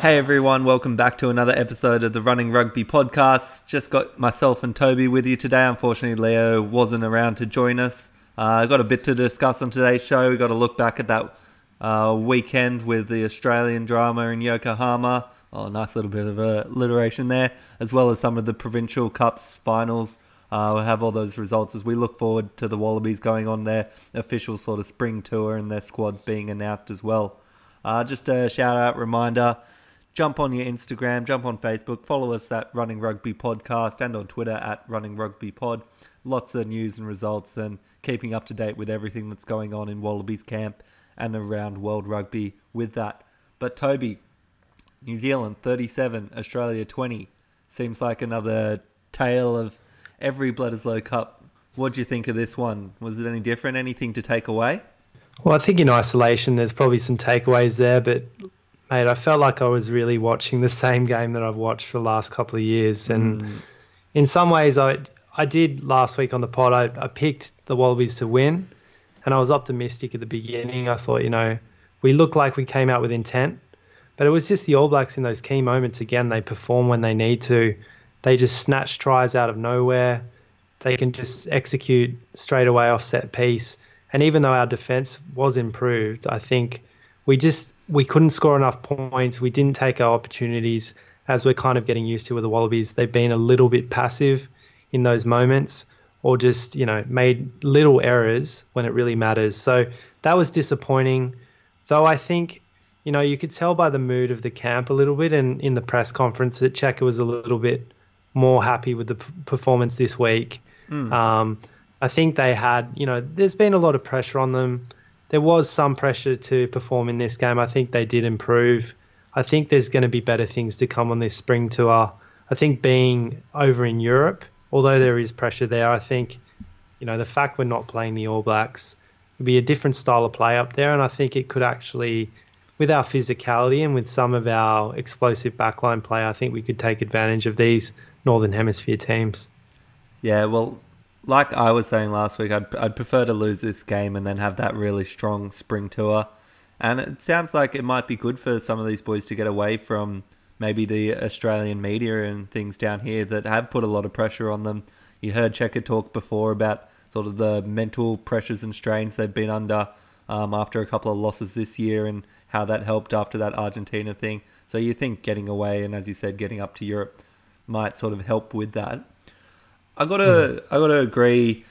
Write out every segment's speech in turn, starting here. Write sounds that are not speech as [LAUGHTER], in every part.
Hey everyone, welcome back to another episode of the Running Rugby podcast. Just got myself and Toby with you today. Unfortunately, Leo wasn't around to join us. I uh, got a bit to discuss on today's show. We got to look back at that uh, weekend with the Australian drama in Yokohama. Oh, nice little bit of alliteration there, as well as some of the provincial cups finals. Uh, we'll have all those results as we look forward to the Wallabies going on their official sort of spring tour and their squads being announced as well. Uh, just a shout out reminder jump on your Instagram, jump on Facebook, follow us at Running Rugby Podcast and on Twitter at Running Rugby Pod. Lots of news and results and keeping up to date with everything that's going on in Wallabies camp and around World Rugby with that. But Toby, New Zealand 37, Australia 20. Seems like another tale of every Bledisloe Cup. What do you think of this one? Was it any different? Anything to take away? Well, I think in isolation, there's probably some takeaways there, but mate, I felt like I was really watching the same game that I've watched for the last couple of years, and mm. in some ways, I I did last week on the pod. I, I picked the Wallabies to win, and I was optimistic at the beginning. I thought, you know, we looked like we came out with intent, but it was just the All Blacks in those key moments. Again, they perform when they need to. They just snatch tries out of nowhere. They can just execute straight away off set piece. And even though our defense was improved, I think we just we couldn't score enough points. We didn't take our opportunities as we're kind of getting used to with the Wallabies. They've been a little bit passive in those moments or just, you know, made little errors when it really matters. So that was disappointing. Though I think, you know, you could tell by the mood of the camp a little bit and in the press conference that Cheika was a little bit more happy with the performance this week. Mm. Um, I think they had, you know, there's been a lot of pressure on them there was some pressure to perform in this game. I think they did improve. I think there's going to be better things to come on this spring tour. I think being over in Europe, although there is pressure there, I think you know the fact we're not playing the All Blacks would be a different style of play up there, and I think it could actually, with our physicality and with some of our explosive backline play, I think we could take advantage of these Northern Hemisphere teams. Yeah, well, like I was saying last week, I'd, I'd prefer to lose this game and then have that really strong spring tour. And it sounds like it might be good for some of these boys to get away from maybe the Australian media and things down here that have put a lot of pressure on them. You heard Cheika talk before about sort of the mental pressures and strains they've been under um, after a couple of losses this year and how that helped after that Argentina thing. So you think getting away and, as you said, getting up to Europe might sort of help with that. I gotta, I gotta agree.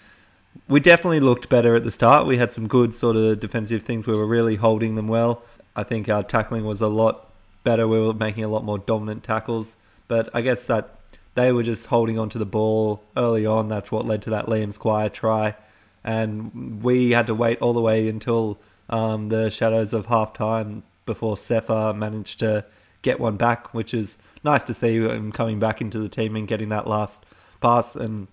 We definitely looked better at the start. We had some good sort of defensive things. We were really holding them well. I think our tackling was a lot better. We were making a lot more dominant tackles. But I guess that they were just holding onto the ball early on. That's what led to that Liam Squire try. And we had to wait all the way until um, the shadows of half time before Sefa managed to get one back, which is nice to see him coming back into the team and getting that last pass and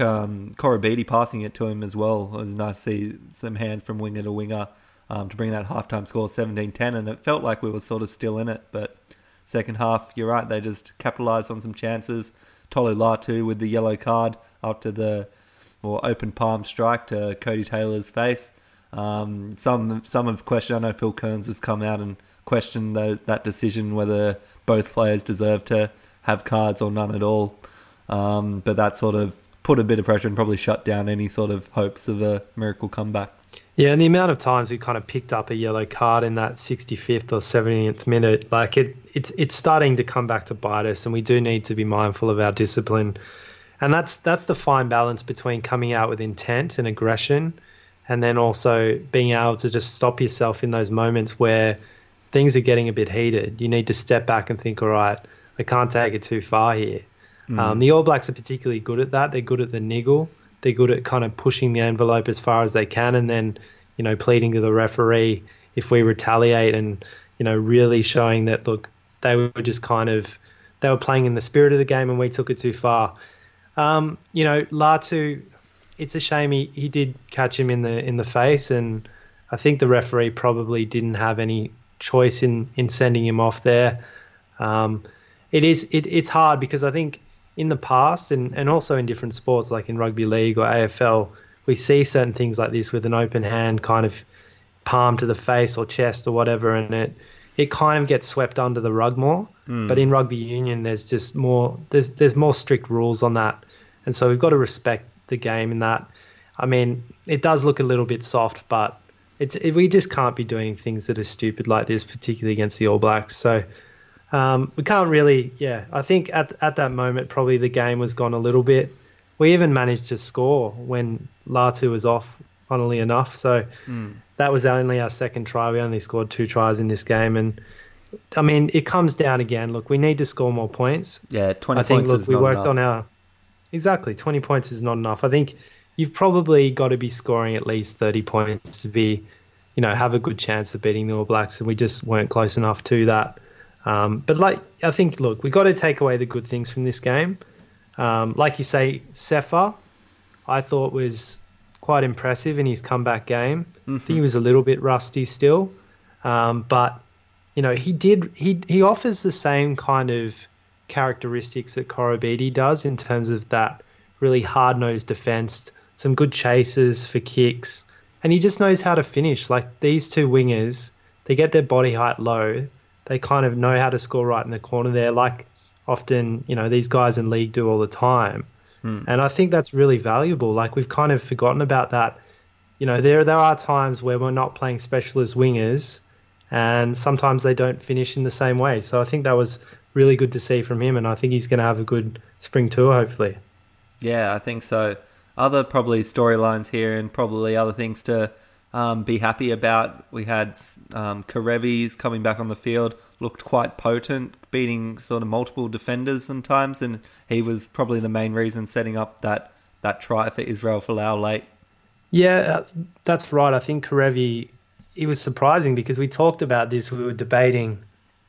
um, Koroibete passing it to him as well. It was nice to see some hands from winger to winger um, to bring that halftime score 17-10 and it felt like we were sort of still in it but second half you're right they just capitalised on some chances. Tolu Latu with the yellow card after the more open palm strike to Codie Taylor's face. Um, some some have questioned I know Phil Kearns has come out and questioned the, that decision whether both players deserve to have cards or none at all um, but that sort of put a bit of pressure and probably shut down any sort of hopes of a miracle comeback. Yeah, and the amount of times we kind of picked up a yellow card in that 65th or 70th minute, like it, it's it's starting to come back to bite us, and we do need to be mindful of our discipline. And that's that's the fine balance between coming out with intent and aggression, and then also being able to just stop yourself in those moments where things are getting a bit heated. You need to step back and think, all right, I can't take it too far here. Mm. Um, the All Blacks are particularly good at that. They're good at the niggle. They're good at kind of pushing the envelope as far as they can, and then you know, pleading to the referee if we retaliate and, you know, really showing that, look, they were just kind of, they were playing in the spirit of the game and we took it too far. Um, you know, Latu, it's a shame he, he did catch him in the in the face, and I think the referee probably didn't have any choice in, in sending him off there. Um, it is it, it's hard because I think in the past and, and also in different sports like in rugby league or AFL, we see certain things like this with an open hand kind of palm to the face or chest or whatever, and it it kind of gets swept under the rug more. Mm. But in rugby union, there's just more there's there's more strict rules on that, and so we've got to respect the game in that. I mean, it does look a little bit soft, but it's it, we just can't be doing things that are stupid like this, particularly against the All Blacks. So um, we can't really, yeah. I think at at that moment, probably the game was gone a little bit. We even managed to score when Latu was off, funnily enough. So mm. that was only our second try. We only scored two tries in this game, and I mean, it comes down again. Look, we need to score more points. Yeah, twenty I think, Look, we worked enough. on our exactly twenty points is not enough. I think you've probably got to be scoring at least 30 points to be, you know, have a good chance of beating the All Blacks, and we just weren't close enough to that. Um, but like I think, look, we got to take away the good things from this game. Um, like you say, Sefa, I thought was quite impressive in his comeback game. Mm-hmm. I think he mm-hmm. was a little bit rusty still, um, but you know he did he he offers the same kind of characteristics that Koroibete does in terms of that really hard nosed defense, some good chases for kicks, and he just knows how to finish. Like these two wingers, they get their body height low. They kind of know how to score right in the corner there, like often you know these guys in league do all the time. Hmm. And I think that's really valuable. Like we've kind of forgotten about that. You know, there there are times where we're not playing specialist wingers, and sometimes they don't finish in the same way. So I think that was really good to see from him, and I think he's going to have a good spring tour, hopefully. Yeah, I think so. Other probably storylines here, and probably other things to um, be happy about. We had um, Kerevi's coming back on the field, looked quite potent, beating sort of multiple defenders sometimes, and he was probably the main reason setting up that that try for Israel Folau late. Yeah, that's right. I think Kerevi, it was surprising because we talked about this. We were debating,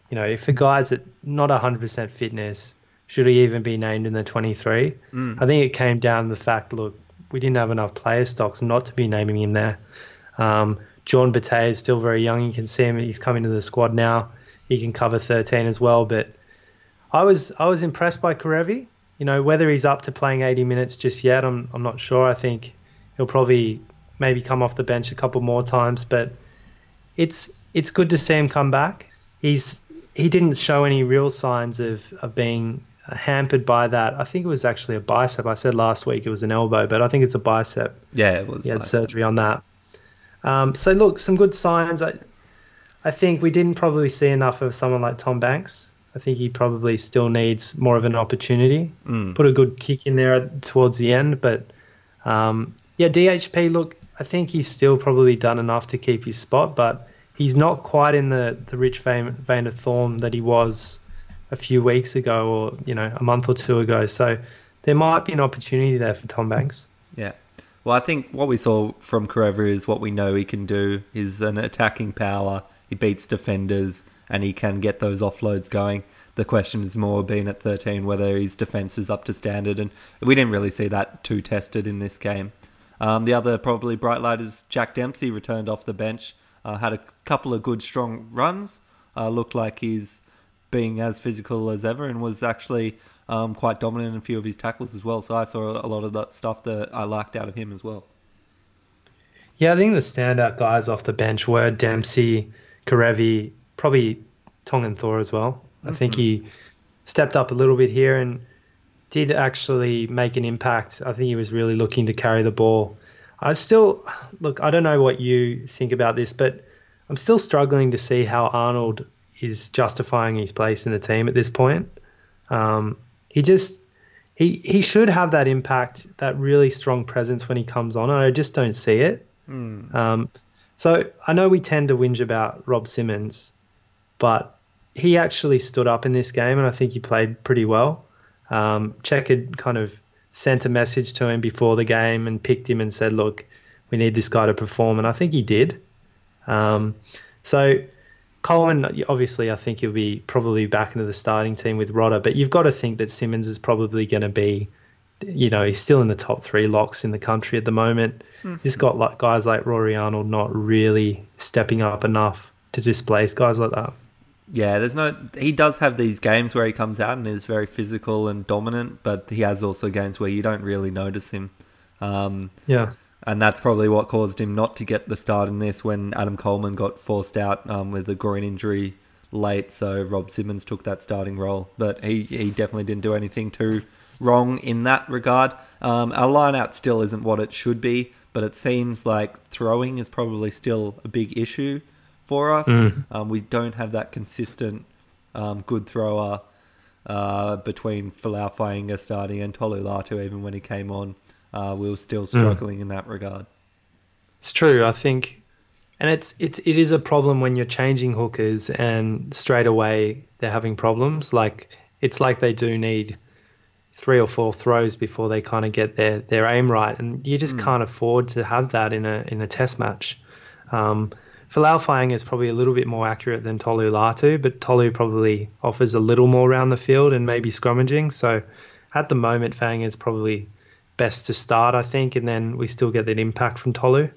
you know, if a guy's at not 100% fitness, should he even be named in the 23? Mm. I think it came down to the fact, look, we didn't have enough player stocks not to be naming him there. Um, John Batey is still very young. You can see him; he's coming to the squad now. He can cover 13 as well. But I was I was impressed by Kerevi. You know, whether he's up to playing 80 minutes just yet, I'm I'm not sure. I think he'll probably maybe come off the bench a couple more times. But it's it's good to see him come back. He's he didn't show any real signs of, of being hampered by that. I think it was actually a bicep. I said last week it was an elbow, but I think it's a bicep. Yeah, it was. He had bicep. surgery on that. Um, so look, some good signs. I, I think we didn't probably see enough of someone like Tom Banks. I think he probably still needs more of an opportunity. Mm. Put a good kick in there towards the end, but um, yeah, DHP. Look, I think he's still probably done enough to keep his spot, but he's not quite in the the rich vein, vein of form that he was a few weeks ago or you know a month or two ago. So there might be an opportunity there for Tom Banks. Yeah. Well, I think what we saw from Kerevi is what we know he can do. He's an attacking power. He beats defenders and he can get those offloads going. The question is more being at 13 whether his defense is up to standard, and we didn't really see that too tested in this game. Um, the other probably bright light is Jack Dempsey returned off the bench, uh, had a couple of good strong runs, uh, looked like he's being as physical as ever and was actually um, quite dominant in a few of his tackles as well. So I saw a lot of that stuff that I liked out of him as well. Yeah, I think the standout guys off the bench were Dempsey, Kerevi, probably Tongan Thor as well. Mm-hmm. I think mm-hmm. he stepped up a little bit here and did actually make an impact. I think he was really looking to carry the ball. I still look. I don't know what you think about this, but I'm still struggling to see how Arnold is justifying his place in the team at this point. Um, he just he he should have that impact, that really strong presence when he comes on. I just don't see it. Mm. Um, so I know we tend to whinge about Rob Simmons, but he actually stood up in this game, and I think he played pretty well. Um, Cheika had kind of sent a message to him before the game and picked him and said, "Look, we need this guy to perform, and I think he did. Um, so Coleman, obviously, I think he'll be probably back into the starting team with Rodda, but you've got to think that Simmons is probably going to be, you know, he's still in the top three locks in the country at the moment. Mm-hmm. He's got like guys like Rory Arnold not really stepping up enough to displace guys like that. Yeah, there's no. He does have these games where he comes out and is very physical and dominant, but he has also games where you don't really notice him. Um, yeah and that's probably what caused him not to get the start in this when Adam Coleman got forced out um, with a groin injury late. So Rob Simmons took that starting role, but he, he definitely didn't do anything too wrong in that regard. Um, our lineout still isn't what it should be, but it seems like throwing is probably still a big issue for us. Mm. Um, we don't have that consistent um, good thrower uh, between Folau Fainga'a starting and Tolu Latu even when he came on uh, we were still hmm. struggling mm. in that regard. It's true. I think, and it's it's it is a problem when you're changing hookers and straight away they're having problems. Like it's like they do need three or four throws before they kind of get their their aim right, and you just mm. can't afford to have that in a in a test match. Um, Folau Fainga'a is probably a little bit more accurate than Tolu Latu, but Tolu probably offers a little more around the field and maybe scrummaging. So at the moment, Fang is probably best to start, I think, and then we still get that impact from Tolu.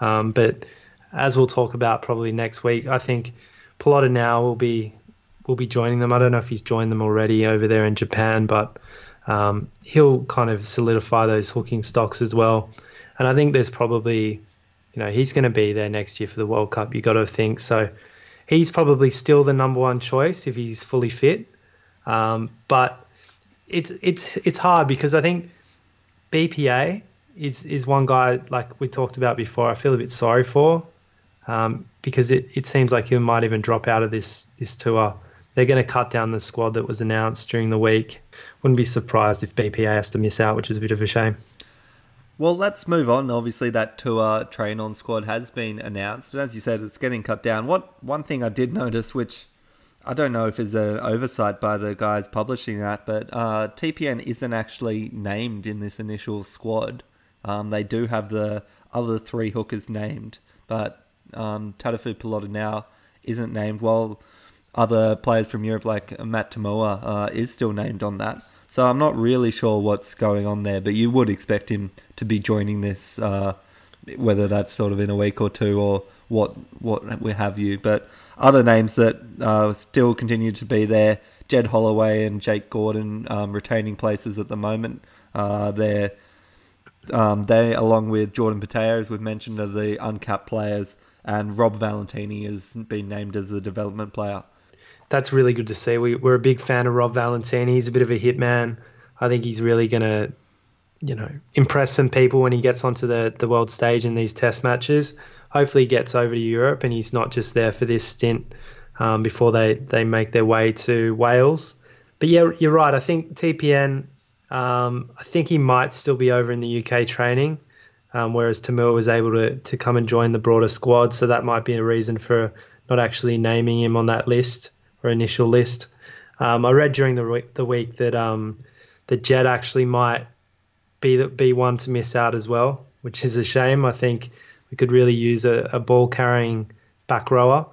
Um, but as we'll talk about probably next week, I think Polota-Nau will be will be joining them. I don't know if he's joined them already over there in Japan, but um, he'll kind of solidify those hooking stocks as well. And I think there's probably, you know, he's going to be there next year for the World Cup. You got to think so. He's probably still the number one choice if he's fully fit. Um, but it's it's it's hard because I think BPA is is one guy like we talked about before. I feel a bit sorry for um, because it, it seems like he might even drop out of this this tour. They're going to cut down the squad that was announced during the week. Wouldn't be surprised if BPA has to miss out, which is a bit of a shame. Well, let's move on. Obviously, that tour train on squad has been announced, and as you said, it's getting cut down. What one thing I did notice, which I don't know if it's an oversight by the guys publishing that, but uh, TPN isn't actually named in this initial squad. Um, they do have the other three hookers named, but um, Tatafu Polota-Nau isn't named, while other players from Europe like Matt To'omua uh, is still named on that. So I'm not really sure what's going on there, but you would expect him to be joining this, uh, whether that's sort of in a week or two or what what have you. But other names that uh, still continue to be there, Jed Holloway and Jake Gordon um, retaining places at the moment. Uh, they're um, they, along with Jordan Petaia, as we've mentioned, are the uncapped players, and Rob Valetini has been named as the development player. That's really good to see. We, we're a big fan of Rob Valetini. He's a bit of a hitman. I think he's really going to, you know, impress some people when he gets onto the, the world stage in these test matches hopefully he gets over to Europe and he's not just there for this stint um, before they, they make their way to Wales. But yeah, you're right. I think TPN, um, I think he might still be over in the UK training, um, whereas To'omua was able to, to come and join the broader squad. So that might be a reason for not actually naming him on that list or initial list. Um, I read during the, the week that um, that Jed actually might be the, be one to miss out as well, which is a shame. I think we could really use a, a ball carrying back rower.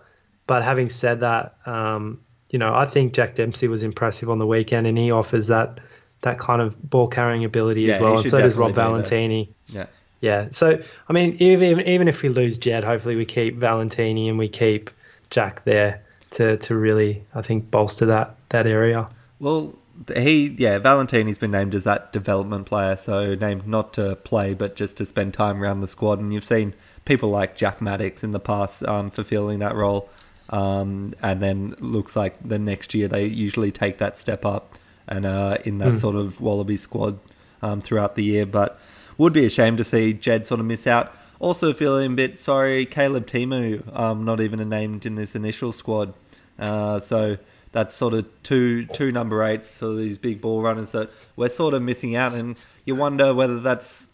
But having said that, um, you know, I think Jack Dempsey was impressive on the weekend, and he offers that that kind of ball carrying ability yeah, as well. And so does Rob Valetini. Yeah. Yeah. So I mean, even even if we lose Jed, hopefully we keep Valetini and we keep Jack there to to really, I think, bolster that that area. Well, he yeah, Valetini's been named as that development player, so named not to play but just to spend time around the squad. And you've seen people like Jack Maddocks in the past um, fulfilling that role. Um, and then looks like the next year they usually take that step up and uh, in that mm. sort of Wallaby squad um, throughout the year. But would be a shame to see Jed sort of miss out. Also feeling a bit sorry, Caleb Timu um, not even named in this initial squad. Uh, so that's sort of two two number eights, so these big ball runners that we're sort of missing out, and you wonder whether that's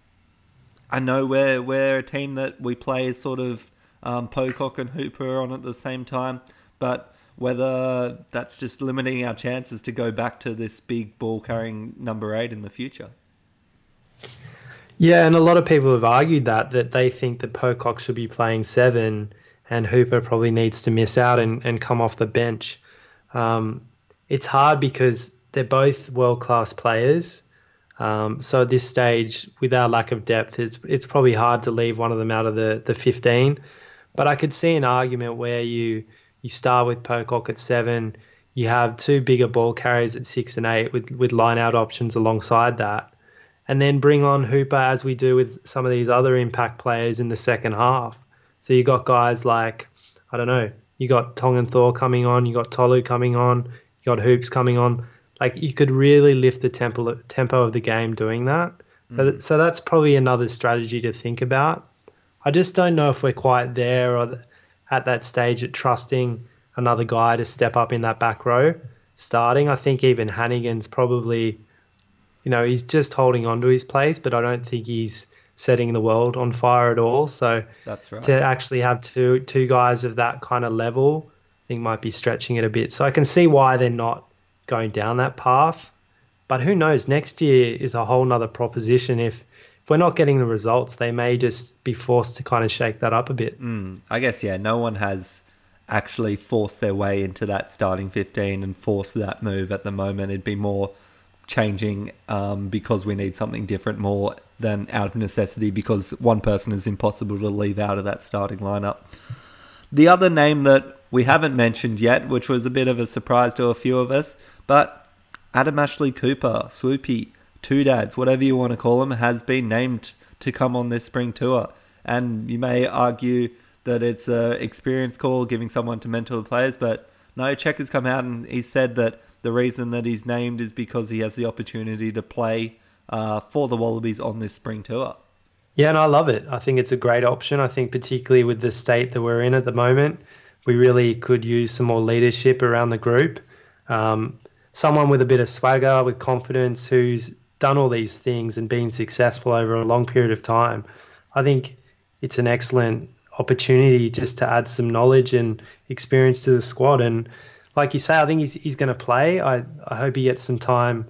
I know we're we're a team that we play sort of um, Pocock and Hooper on at the same time, but whether that's just limiting our chances to go back to this big ball carrying number eight in the future. Yeah, and a lot of people have argued that that they think that Pocock should be playing seven, and Hooper probably needs to miss out and, and come off the bench. Um, it's hard because they're both world class players. Um, so at this stage, with our lack of depth, it's it's probably hard to leave one of them out of the, the 15. But I could see an argument where you you start with Pocock at seven, you have two bigger ball carriers at six and eight with with line out options alongside that, and then bring on Hooper as we do with some of these other impact players in the second half. So you got guys like I don't know, you got Tongan Thor coming on, you got Tolu coming on, you got Hoops coming on. Like you could really lift the tempo tempo of the game doing that. Mm. So that's probably another strategy to think about. I just don't know if we're quite there or at that stage at trusting another guy to step up in that back row starting. I think even Hanigan's probably, you know, he's just holding on to his place, but I don't think he's setting the world on fire at all. So that's right. To actually have two two guys of that kind of level, I think might be stretching it a bit. So I can see why they're not going down that path. But who knows? Next year is a whole nother proposition. If if we're not getting the results, they may just be forced to kind of shake that up a bit. Mm, I guess yeah. No one has actually forced their way into that starting fifteen and forced that move at the moment. It'd be more changing um, because we need something different more than out of necessity because one person is impossible to leave out of that starting lineup. The other name that we haven't mentioned yet, which was a bit of a surprise to a few of us, but Adam Ashley Cooper, Swoopy, Two Dads, whatever you want to call him, has been named to come on this spring tour. And you may argue that it's a experience call, giving someone to mentor the players, but no, Cheika has come out and he said that the reason that he's named is because he has the opportunity to play uh, for the Wallabies on this spring tour. Yeah, and I love it. I think it's a great option. I think, particularly with the state that we're in at the moment, we really could use some more leadership around the group. Um, someone with a bit of swagger, with confidence, who's done all these things and been successful over a long period of time. I think it's an excellent opportunity just to add some knowledge and experience to the squad. And like you say, I think he's he's going to play. I I hope he gets some time,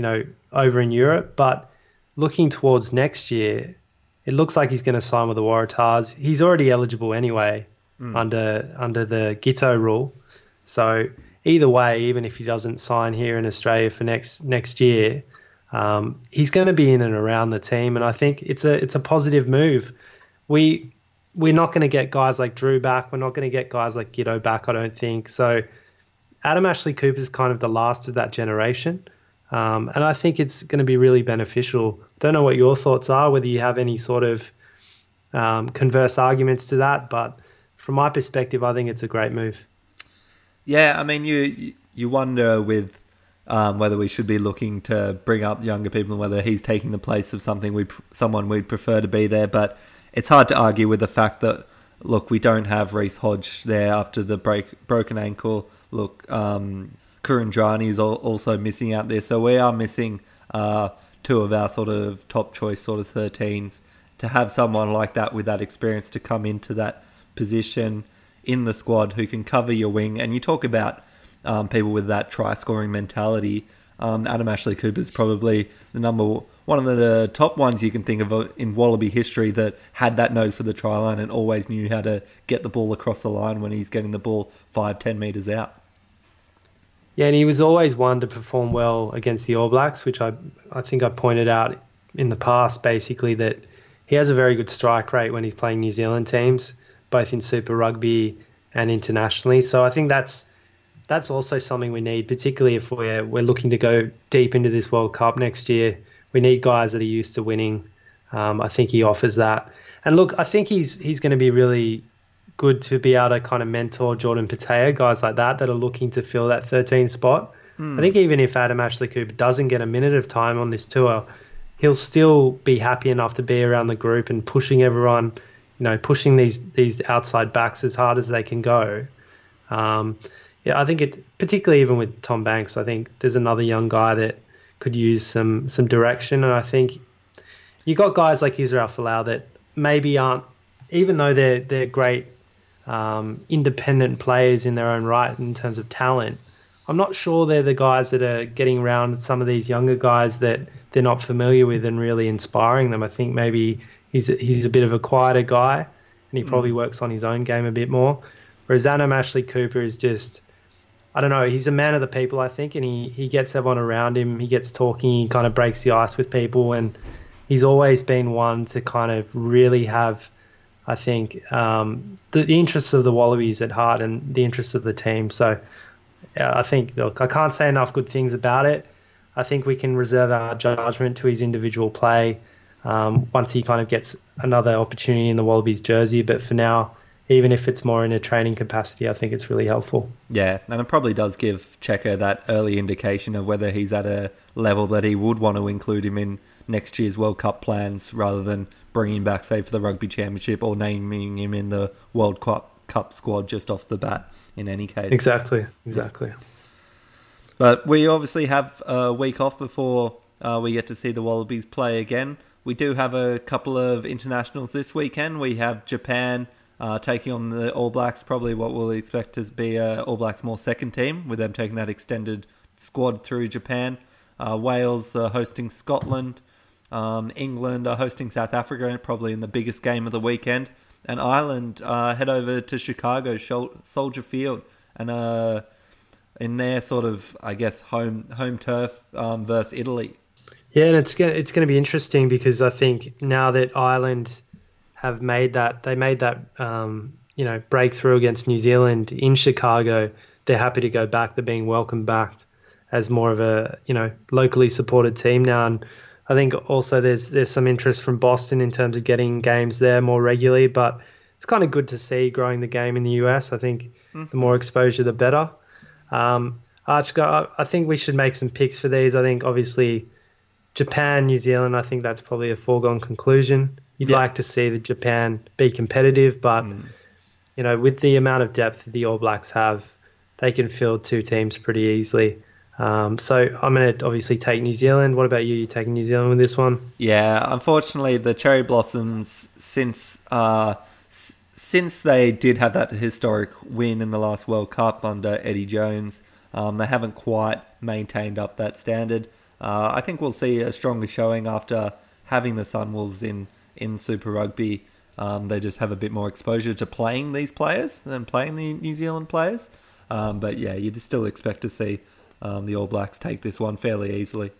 you know, over in Europe. But looking towards next year, it looks like he's going to sign with the Waratahs. He's already eligible anyway mm. under under the Giteau rule. So either way, even if he doesn't sign here in Australia for next next year, um, he's going to be in and around the team, and I think it's a it's a positive move. We we're not going to get guys like Drew back. We're not going to get guys like Giteau back. I don't think so. Adam Ashley Cooper is kind of the last of that generation. Um, and I think it's going to be really beneficial. Don't know what your thoughts are, whether you have any sort of um, converse arguments to that, but from my perspective, I think it's a great move. Yeah, I mean, you you wonder with um, whether we should be looking to bring up younger people and whether he's taking the place of something we someone we'd prefer to be there. But it's hard to argue with the fact that look, we don't have Reece Hodge there after the break broken ankle look, um, Kuridrani is also missing out there. So we are missing uh, two of our sort of top choice sort of 13s. To have someone like that with that experience to come into that position in the squad who can cover your wing, and you talk about um, people with that try scoring mentality. Um, Adam Ashley Cooper is probably the number one of the top ones you can think of uh, in Wallaby history that had that nose for the try line and always knew how to get the ball across the line when he's getting the ball five, ten meters out. Yeah, and he was always one to perform well against the All Blacks, which I I think I pointed out in the past, basically that he has a very good strike rate when he's playing New Zealand teams, both in Super Rugby and internationally. So I think that's that's also something we need, particularly if we're we're looking to go deep into this World Cup next year. We need guys that are used to winning. Um, I think he offers that. And look, I think he's he's going to be really good to be able to kind of mentor Jordan Petaia, guys like that that are looking to fill that 13 spot. Mm. I think even if Adam Ashley Cooper doesn't get a minute of time on this tour, he'll still be happy enough to be around the group and pushing everyone, you know, pushing these these outside backs as hard as they can go. Um, yeah, I think it particularly even with Tom Banks, I think there's another young guy that could use some some direction, and I think you got guys like Israel Folau that maybe aren't, even though they're they're great um, independent players in their own right in terms of talent. I'm not sure they're the guys that are getting around some of these younger guys that they're not familiar with and really inspiring them. I think maybe he's he's a bit of a quieter guy and he probably mm. works on his own game a bit more. Whereas Adam Ashley Cooper is just I don't know, he's a man of the people, I think, and he, he gets everyone around him. He gets talking, he kind of breaks the ice with people, and he's always been one to kind of really have, I think, um, the, the, interests of the Wallabies at heart and the interests of the team. So yeah, I think, look, I can't say enough good things about it. I think we can reserve our judgment to his individual play um, once he kind of gets another opportunity in the Wallabies jersey. But for now, even if it's more in a training capacity, I think it's really helpful. Yeah, and it probably does give Cheika that early indication of whether he's at a level that he would want to include him in next year's World Cup plans rather than bringing him back, say, for the Rugby Championship or naming him in the World Cup, Cup squad just off the bat in any case. Exactly, exactly. But we obviously have a week off before uh, we get to see the Wallabies play again. We do have a couple of internationals this weekend. We have Japan uh, taking on the All Blacks, probably what we'll expect to be a All Blacks more second team, with them taking that extended squad through Japan. Uh, Wales uh, hosting Scotland. Um, England are hosting South Africa, probably in the biggest game of the weekend. And Ireland uh, head over to Chicago, Soldier Field, and uh, in their sort of, I guess, home home turf um, versus Italy. Yeah, and it's gonna, it's going to be interesting because I think now that Ireland have made that they made that um, you know breakthrough against New Zealand in Chicago. They're happy to go back. They're being welcomed back as more of a you know locally supported team now. And I think also there's there's some interest from Boston in terms of getting games there more regularly. But it's kind of good to see growing the game in the US. I think mm-hmm. the more exposure, the better. Um, I think we should make some picks for these. I think obviously Japan, New Zealand. I think that's probably a foregone conclusion. You'd yeah. like to see the Japan be competitive, but mm. you know, with the amount of depth the All Blacks have, they can field two teams pretty easily. Um, so I'm going to obviously take New Zealand. What about you? You taking New Zealand with this one? Yeah, unfortunately, the Cherry Blossoms since uh, s- since they did have that historic win in the last World Cup under Eddie Jones, um, they haven't quite maintained up that standard. Uh, I think we'll see a stronger showing after having the Sunwolves in in Super Rugby. Um, they just have a bit more exposure to playing these players than playing the New Zealand players. Um, but yeah, you'd still expect to see um, the All Blacks take this one fairly easily.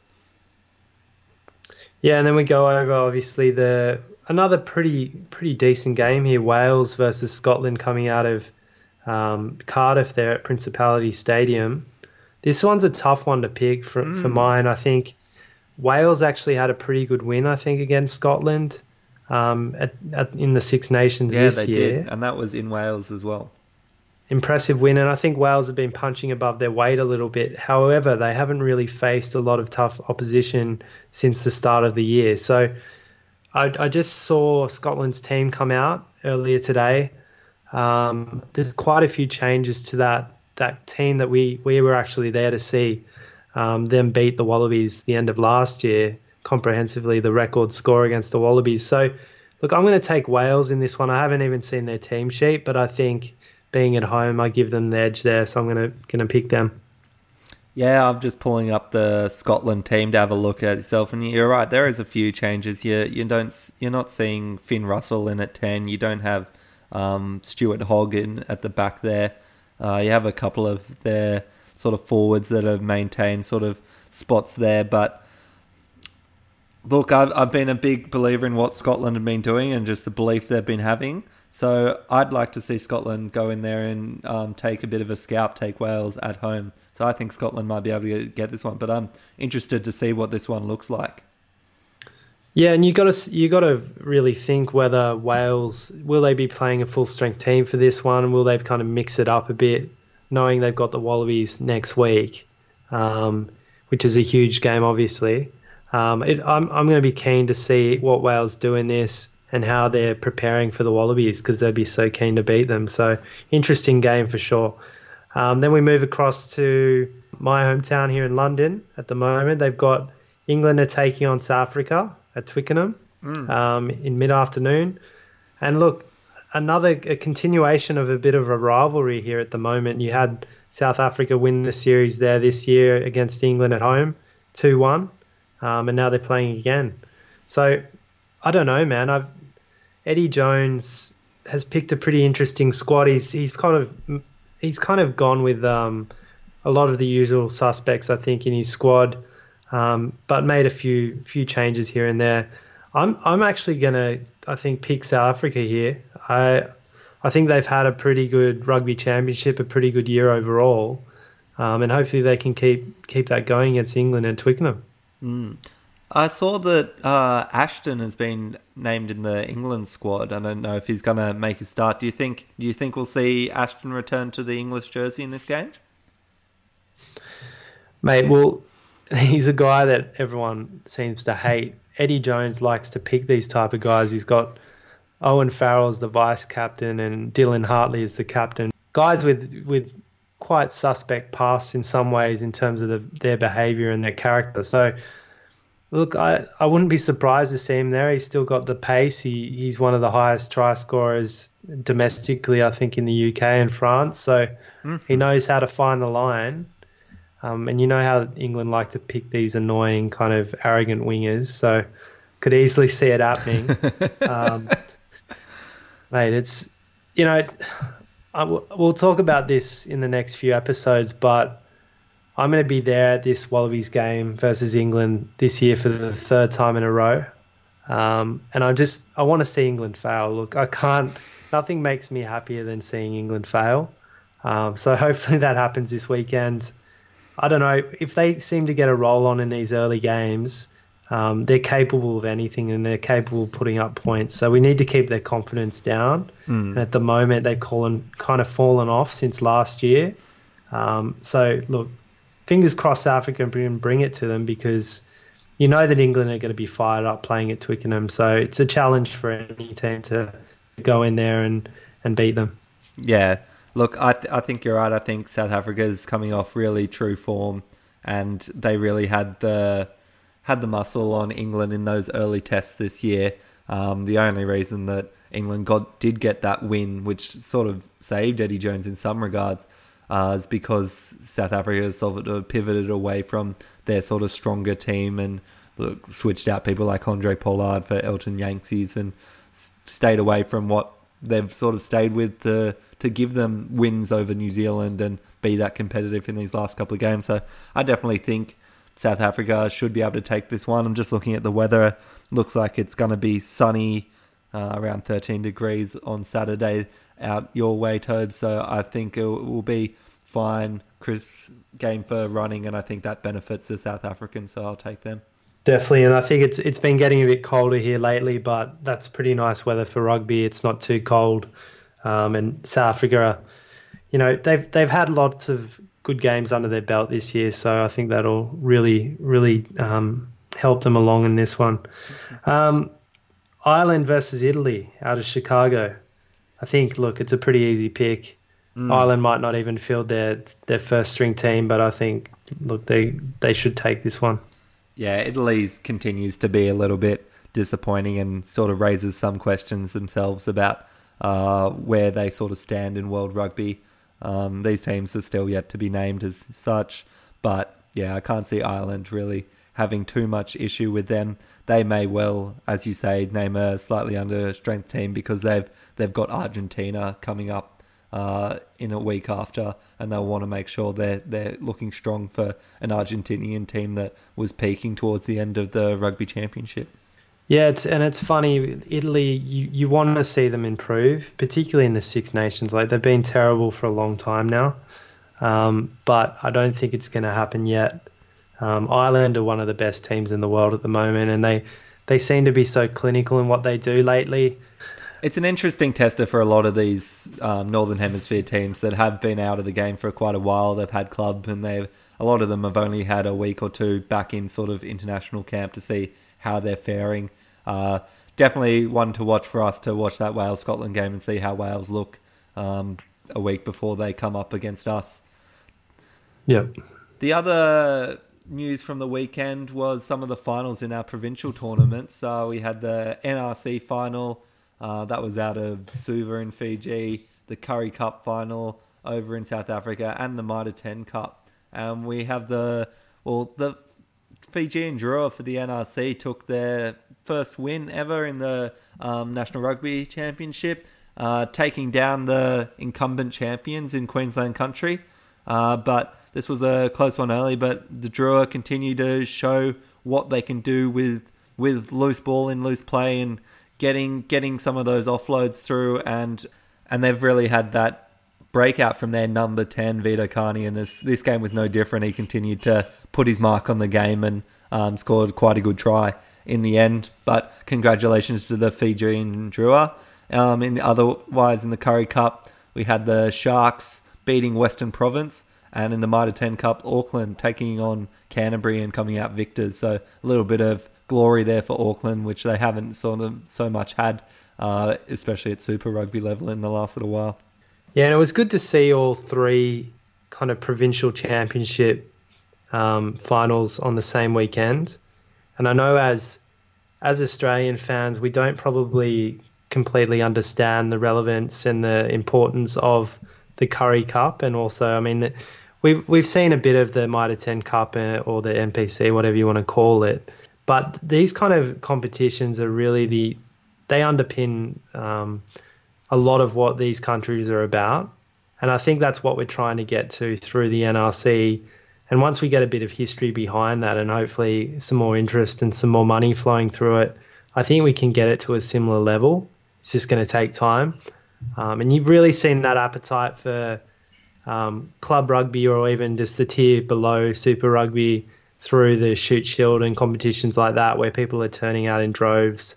Yeah, and then we go over obviously the another pretty pretty decent game here: Wales versus Scotland coming out of um, Cardiff there at Principality Stadium. This one's a tough one to pick for mm. for mine. I think Wales actually had a pretty good win. I think against Scotland um, at, at, in the Six Nations yeah, this they year. Did. And that was in Wales as well. Impressive win, and I think Wales have been punching above their weight a little bit. However, they haven't really faced a lot of tough opposition since the start of the year. So I, I just saw Scotland's team come out earlier today. Um, there's quite a few changes to that that team that we, we were actually there to see um, them beat the Wallabies the end of last year comprehensively the record score against the Wallabies. So, look, I'm going to take Wales in this one. I haven't even seen their team sheet, but I think being at home, I give them the edge there. So I'm going to pick them. Yeah, I'm just pulling up the Scotland team to have a look at itself, and you're right. There is a few changes. You you don't you're not seeing Finn Russell in at ten. You don't have um, Stuart Hogg in at the back there. Uh, you have a couple of their sort of forwards that have maintained sort of spots there, but look, I've, I've been a big believer in what Scotland have been doing and just the belief they've been having. So I'd like to see Scotland go in there and um, take a bit of a scalp, take Wales at home. So I think Scotland might be able to get this one, but I'm interested to see what this one looks like. Yeah, and you got to you got to really think whether Wales will they be playing a full strength team for this one? Will they kind of mix it up a bit, knowing they've got the Wallabies next week, um, which is a huge game, obviously. Um, it, I'm I'm going to be keen to see what Wales do in this and how they're preparing for the Wallabies because they'd be so keen to beat them. So interesting game for sure. Um, then we move across to my hometown here in London. At the moment, they've got England are taking on South Africa at Twickenham mm. um, in mid afternoon. And look, another a continuation of a bit of a rivalry here at the moment. You had South Africa win the series there this year against England at home, two one, um, and now they're playing again. So I don't know, man. I've Eddie Jones has picked a pretty interesting squad. He's he's kind of he's kind of gone with um, a lot of the usual suspects, I think, in his squad, um, but made a few few changes here and there. I'm I'm actually gonna I think pick South Africa here. I I think they've had a pretty good rugby championship, a pretty good year overall, um, and hopefully they can keep keep that going against England and Twickenham. Mm. I saw that uh, Ashton has been named in the England squad. I don't know if he's going to make a start. Do you think? Do you think we'll see Ashton return to the English jersey in this game? Mate, well, he's a guy that everyone seems to hate. Eddie Jones likes to pick these type of guys. He's got Owen Farrell as the vice captain and Dylan Hartley as the captain. Guys with with quite suspect pasts in some ways in terms of the, their behaviour and their character. So Look, I, I wouldn't be surprised to see him there. He's still got the pace. He he's one of the highest try scorers domestically, I think, in the UK and France. So mm-hmm. he knows how to find the line. Um, and you know how England like to pick these annoying, kind of arrogant wingers. So could easily see it happening. [LAUGHS] um, mate, it's you know, it's, I, we'll talk about this in the next few episodes, but I'm going to be there at this Wallabies game versus England this year for the third time in a row. Um, and I just I want to see England fail. Look, I can't. Nothing makes me happier than seeing England fail. Um, so [LAUGHS] hopefully that happens this weekend. I don't know if they seem to get a roll on in these early games. Um, they're capable of anything and they're capable of putting up points. So we need to keep their confidence down. Mm. And at the moment, they've fallen, kind of fallen off since last year. Um, so look, fingers crossed Africa can bring it to them because you know that England are going to be fired up playing at Twickenham. So it's a challenge for any team to go in there and, and beat them. Yeah. Look, I, th- I think you're right. I think South Africa is coming off really true form, and they really had the had the muscle on England in those early tests this year. Um, the only reason that England got did get that win, which sort of saved Eddie Jones in some regards, uh, is because South Africa has sort of pivoted away from their sort of stronger team and look, switched out people like Andre Pollard for Elton Jantjies and stayed away from what they've sort of stayed with to to give them wins over New Zealand and be that competitive in these last couple of games. So I definitely think South Africa should be able to take this one. I'm just looking at the weather. Looks like it's going to be sunny, uh, around 13 degrees on Saturday out your way, Toad. So I think it will be fine, crisp game for running, and I think that benefits the South Africans. So I'll take them. Definitely, and I think it's it's been getting a bit colder here lately, but that's pretty nice weather for rugby. It's not too cold, um, and South Africa, you know, they've they've had lots of good games under their belt this year, so I think that'll really really um, help them along in this one. Um, Ireland versus Italy out of Chicago. I think, look, it's a pretty easy pick. Mm. Ireland might not even field their their first string team, but I think, look, they they should take this one. Yeah, Italy continues to be a little bit disappointing and sort of raises some questions themselves about uh, where they sort of stand in world rugby. Um, these teams are still yet to be named as such, but yeah, I can't see Ireland really having too much issue with them. They may well, as you say, name a slightly under strength team because they've they've got Argentina coming up uh, in a week after, and they'll want to make sure they're they're looking strong for an Argentinian team that was peaking towards the end of the rugby championship. Yeah, it's and it's funny. Italy, you, you want to see them improve, particularly in the Six Nations. Like they've been terrible for a long time now, um, but I don't think it's going to happen yet. Um, Ireland are one of the best teams in the world at the moment, and they they seem to be so clinical in what they do lately. It's an interesting tester for a lot of these um, Northern Hemisphere teams that have been out of the game for quite a while. They've had club, and they a lot of them have only had a week or two back in sort of international camp to see how they're faring. Uh, definitely one to watch for us to watch that Wales Scotland game and see how Wales look um, a week before they come up against us. Yep. The other news from the weekend was some of the finals in our provincial tournaments. So we had the NRC final Uh, that was out of Suva in Fiji, the Currie Cup final over in South Africa, and the Mitre 10 Cup. And we have the well, the Fijian Drua for the NRC took their first win ever in the um, National Rugby Championship, uh, taking down the incumbent champions in Queensland country. Uh, but this was a close one early, but the Drua continue to show what they can do with with loose ball and loose play and getting getting some of those offloads through. And and they've really had that breakout from their number 10 Vito Carney and this this game was no different. He continued to put his mark on the game and um, scored quite a good try in the end. But congratulations to the Fijian Drua. Um, in the otherwise in the Currie Cup we had the Sharks beating Western Province and in the Mitre 10 Cup Auckland taking on Canterbury and coming out victors so a little bit of glory there for Auckland, which they haven't sort of so much had, uh, especially at Super Rugby level in the last little while. Yeah, and it was good to see all three kind of provincial championship um, finals on the same weekend. And I know as as Australian fans, we don't probably completely understand the relevance and the importance of the Currie Cup, and also, I mean, we've we've seen a bit of the Mitre 10 Cup uh, or the NPC, whatever you want to call it. But these kind of competitions are really the they underpin um, a lot of what these countries are about, and I think that's what we're trying to get to through the NRC. And once we get a bit of history behind that, and hopefully some more interest and some more money flowing through it, I think we can get it to a similar level. It's just going to take time, um, and you've really seen that appetite for um, club rugby or even just the tier below Super Rugby through the Shute Shield and competitions like that where people are turning out in droves.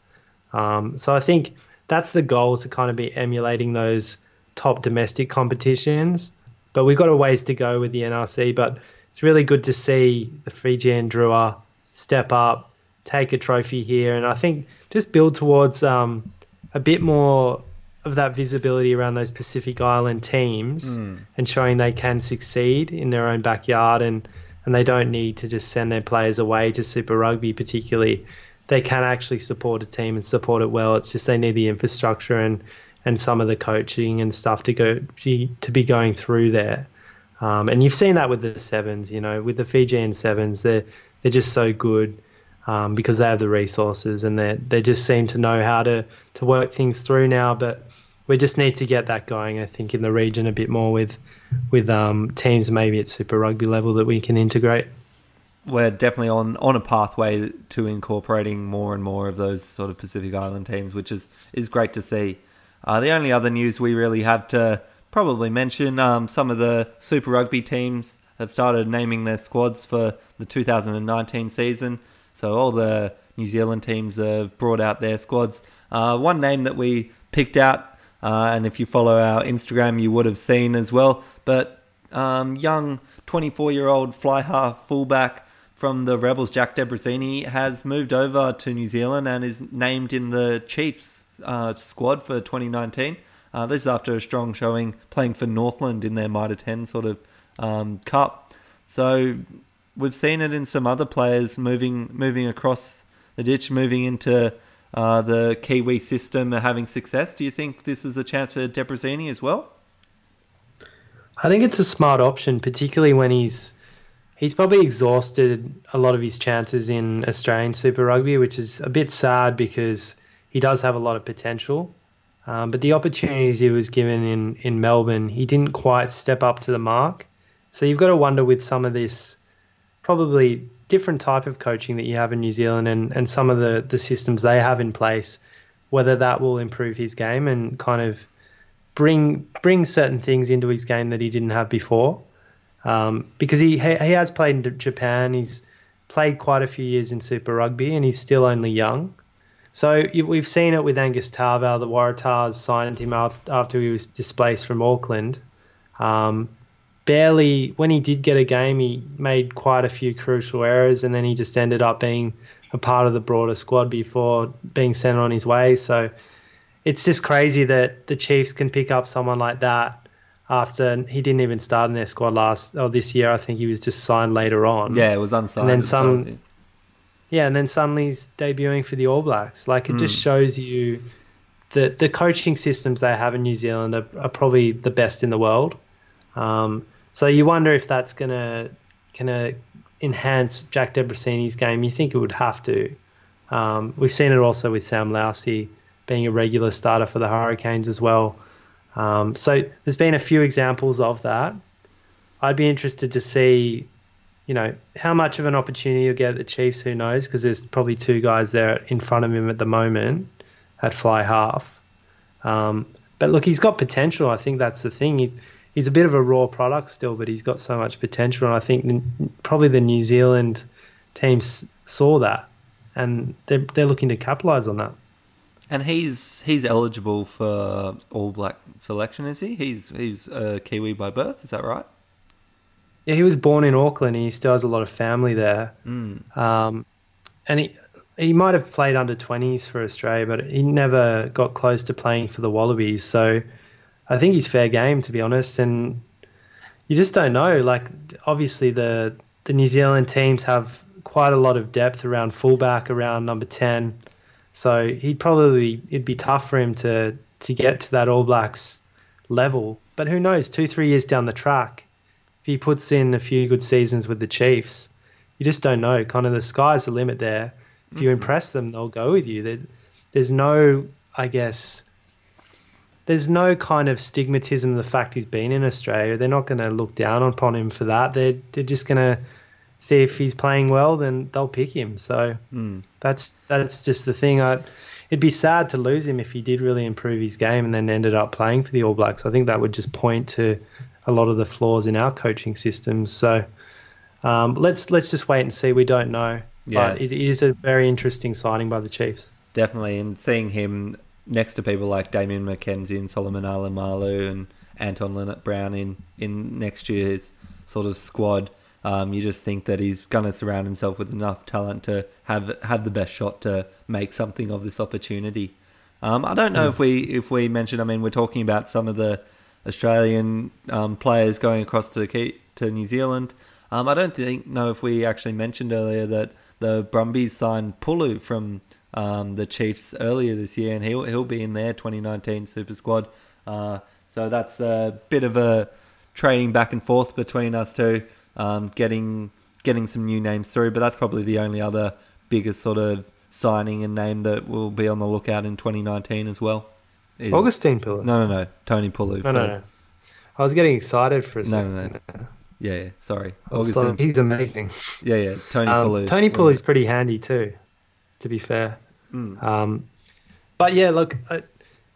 Um, so I think that's the goal to kind of be emulating those top domestic competitions. But we've got a ways to go with the NRC. But it's really good to see the Fijian Drua step up, take a trophy here, and I think just build towards um, a bit more of that visibility around those Pacific Island teams mm. and showing they can succeed in their own backyard and and they don't need to just send their players away to Super Rugby, particularly. They can actually support a team and support it well. It's just they need the infrastructure and, and some of the coaching and stuff to go to be going through there. Um, and you've seen that with the sevens, you know, with the Fijian sevens, they're they're just so good um, because they have the resources and they they just seem to know how to to work things through now. But we just need to get that going. I think in the region a bit more with with um, teams maybe at Super Rugby level that we can integrate. We're definitely on on a pathway to incorporating more and more of those sort of Pacific Island teams, which is is great to see. Uh, the only other news we really have to probably mention um, some of the Super Rugby teams have started naming their squads for the 2019 season. So all the New Zealand teams have brought out their squads. Uh, one name that we picked out uh, and if you follow our Instagram, you would have seen as well. But um, young 24 year old fly half fullback from the Rebels, Jack Debreczeni, has moved over to New Zealand and is named in the Chiefs uh, squad for 2019. Uh, this is after a strong showing playing for Northland in their Mitre 10 sort of um, cup. So we've seen it in some other players moving moving across the ditch, moving into uh, the Kiwi system are having success. Do you think this is a chance for Debreczeni as well? I think it's a smart option, particularly when he's he's probably exhausted a lot of his chances in Australian Super Rugby, which is a bit sad because he does have a lot of potential. Um, but the opportunities he was given in, in Melbourne, he didn't quite step up to the mark. So you've got to wonder with some of this probably different type of coaching that you have in New Zealand and, and some of the, the systems they have in place, whether that will improve his game and kind of bring bring certain things into his game that he didn't have before. Um, because he he has played in Japan, he's played quite a few years in Super Rugby, and he's still only young. So we've seen it with Angus Ta'avao. The Waratahs signed him after he was displaced from Auckland. Um, barely when he did get a game, he made quite a few crucial errors, and then he just ended up being a part of the broader squad before being sent on his way. So it's just crazy that the Chiefs can pick up someone like that after he didn't even start in their squad last or this year. I think he was just signed later on. Yeah, it was unsigned. And then some. Yeah, and then suddenly he's debuting for the All Blacks. Like it mm. just shows you the the coaching systems they have in New Zealand are, are probably the best in the world. Um, so you wonder if that's gonna gonna enhance Jack Debreczeni's game. You think it would have to. Um, we've seen it also with Sam Lousi being a regular starter for the Hurricanes as well. Um, so there's been a few examples of that. I'd be interested to see, you know, how much of an opportunity you'll get at the Chiefs. Who knows? Because there's probably two guys there in front of him at the moment at fly half. Um, but look, he's got potential. I think that's the thing. He, he's a bit of a raw product still, but he's got so much potential. And I think probably the New Zealand teams saw that, and they're they're looking to capitalize on that. And he's he's eligible for All Black selection, is he? He's he's a Kiwi by birth, is that right? Yeah, he was born in Auckland, and he still has a lot of family there. Mm. Um, and he he might have played under 20s for Australia, but he never got close to playing for the Wallabies. So I think he's fair game, to be honest. And you just don't know. Like, obviously, the the New Zealand teams have quite a lot of depth around fullback, around number 10. So he'd probably it'd be tough for him to to get to that All Blacks level. But who knows? Two three years down the track, if he puts in a few good seasons with the Chiefs, you just don't know. Kind of the sky's the limit there. If you mm-hmm. impress them, they'll go with you. There, there's no, I guess, there's no kind of stigmatism of the fact he's been in Australia. They're not going to look down upon him for that. They're they're just going to see if he's playing well, then they'll pick him. So mm. that's that's just the thing. I, it'd be sad to lose him if he did really improve his game and then ended up playing for the All Blacks. I think that would just point to a lot of the flaws in our coaching systems. So um, let's let's just wait and see. We don't know, yeah. but it is a very interesting signing by the Chiefs. Definitely, and seeing him next to people like Damian McKenzie and Solomon Alaimalo and Anton Lienert-Brown in in next year's sort of squad um, you just think that he's going to surround himself with enough talent to have have the best shot to make something of this opportunity. Um, I don't know mm. if we if we mentioned. I mean, we're talking about some of the Australian um, players going across to to New Zealand. Um, I don't think know if we actually mentioned earlier that the Brumbies signed Pulu from um, the Chiefs earlier this year, and he'll he'll be in their 2019 Super Squad. Uh, so that's a bit of a trading back and forth between us two um, getting getting some new names through. But that's probably the only other biggest sort of signing and name that will be on the lookout in 2019 as well. Is, Augustine Pulu. No, no, no. Tony Pulu. No, no, no. I was getting excited for a second. No, no, no. Yeah, yeah. Sorry. Augustine. He's amazing. Yeah, yeah. Tony um, Pulu. Tony Pulu is pretty handy too, to be fair. Mm. Um, but yeah, look, uh,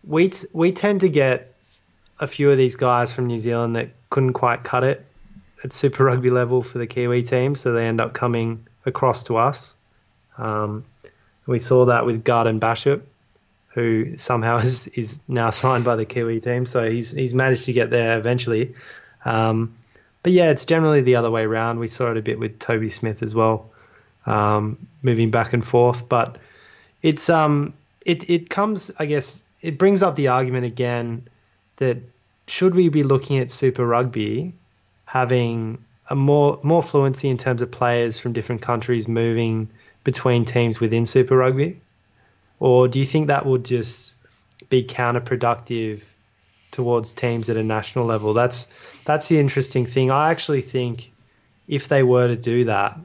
we t- we tend to get a few of these guys from New Zealand that couldn't quite cut it at Super Rugby level for the Kiwi team, so they end up coming across to us. Um, we saw that with Garden Bachop, who somehow [LAUGHS] is, is now signed by the Kiwi team, so he's he's managed to get there eventually. Um, but yeah, it's generally the other way around. We saw it a bit with Toby Smith as well, um, moving back and forth. But it's um it it comes, I guess, it brings up the argument again that should we be looking at Super Rugby having a more more fluency in terms of players from different countries moving between teams within Super Rugby, or do you think that would just be counterproductive towards teams at a national level? That's that's the interesting thing. I actually think if they were to do that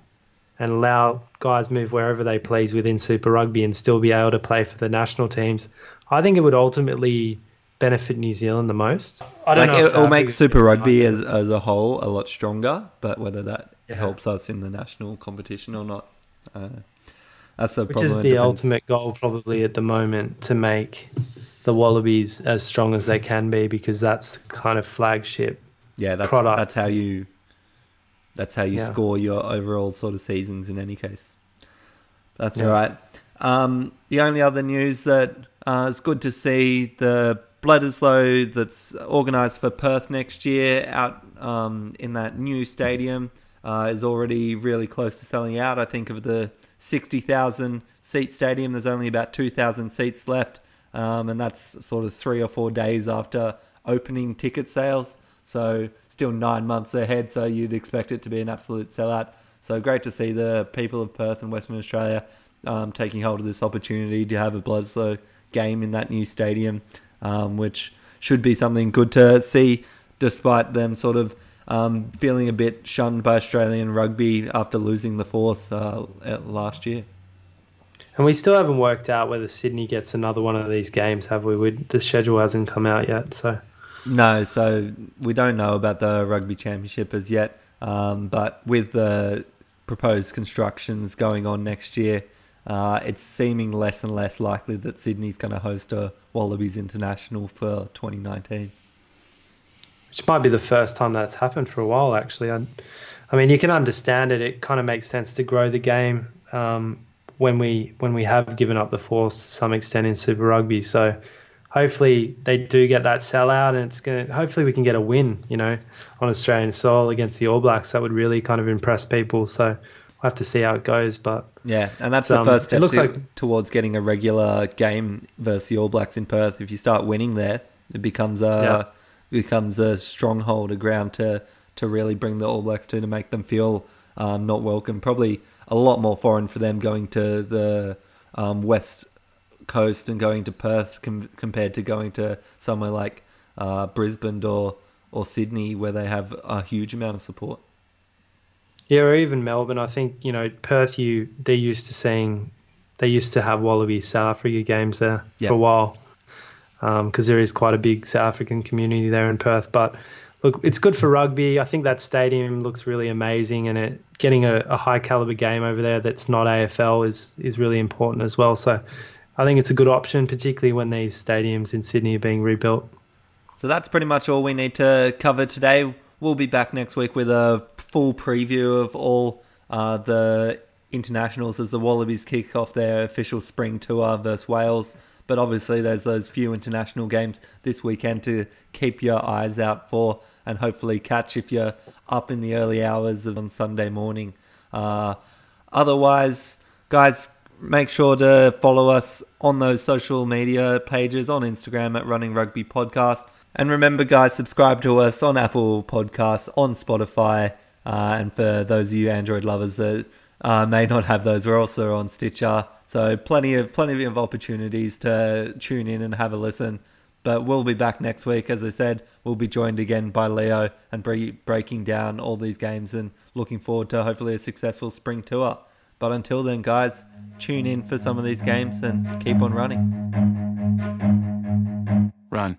and allow guys move wherever they please within Super Rugby and still be able to play for the national teams, I think it would ultimately benefit New Zealand the most. I don't like know. It, will make Super Rugby as, as a whole a lot stronger, but whether that yeah. helps us in the national competition or not, uh, that's a Which is the ultimate goal, probably at the moment, to make the Wallabies as strong as they can be, because that's kind of flagship. Yeah, that's product. that's how you that's how you yeah. score your overall sort of seasons. In any case, that's yeah. all right. Um, the only other news that uh, it's good to see the Bledisloe that's organised for Perth next year out um, in that new stadium uh, is already really close to selling out. I think of the 60,000 seat stadium, there's only about 2,000 seats left, um, and that's sort of three or four days after opening ticket sales. So still nine months ahead, so you'd expect it to be an absolute sellout. So great to see the people of Perth and Western Australia um, taking hold of this opportunity to have a Bledisloe game in that new stadium, um, which should be something good to see, despite them sort of um, feeling a bit shunned by Australian rugby after losing the force uh, last year. And we still haven't worked out whether Sydney gets another one of these games, have we? we the schedule hasn't come out yet, so. No, so we don't know about the rugby championship as yet. Um, but with the proposed constructions going on next year, uh, it's seeming less and less likely that Sydney's going to host a Wallabies International for 2019. Which might be the first time that's happened for a while, actually. I, I mean, you can understand it. It kind of makes sense to grow the game um, when we when we have given up the force to some extent in Super Rugby. So hopefully they do get that sellout, and it's gonna. Hopefully we can get a win, you know, on Australian soil against the All Blacks. That would really kind of impress people. So we'll have to see how it goes. But yeah, and that's the um, first step it to, like, towards getting a regular game versus the All Blacks in Perth. If you start winning there, it becomes a yeah. becomes a stronghold, a ground to to really bring the All Blacks to to make them feel um, not welcome. Probably a lot more foreign for them going to the um, West coast and going to Perth com- compared to going to somewhere like uh, Brisbane or or Sydney where they have a huge amount of support. Yeah, or even Melbourne. I think you know Perth. You they're used to seeing they used to have Wallaby South Africa games there yep. for a while because um, there is quite a big South African community there in Perth. But look, it's good for rugby. I think that stadium looks really amazing, and it getting a, a high caliber game over there that's not AFL is is really important as well. So I think it's a good option, particularly when these stadiums in Sydney are being rebuilt. So that's pretty much all we need to cover today. We'll be back next week with a full preview of all uh, the internationals as the Wallabies kick off their official spring tour versus Wales. But obviously, there's those few international games this weekend to keep your eyes out for and hopefully catch if you're up in the early hours of on Sunday morning. Uh, otherwise, guys, make sure to follow us on those social media pages on Instagram at Running Rugby Podcast. And remember, guys, subscribe to us on Apple Podcasts, on Spotify, uh, and for those of you Android lovers that uh, may not have those, we're also on Stitcher. So plenty of plenty of opportunities to tune in and have a listen. But we'll be back next week, as I said. We'll be joined again by Leo and breaking down all these games and looking forward to hopefully a successful spring tour. But until then, guys, tune in for some of these games and keep on running. Run.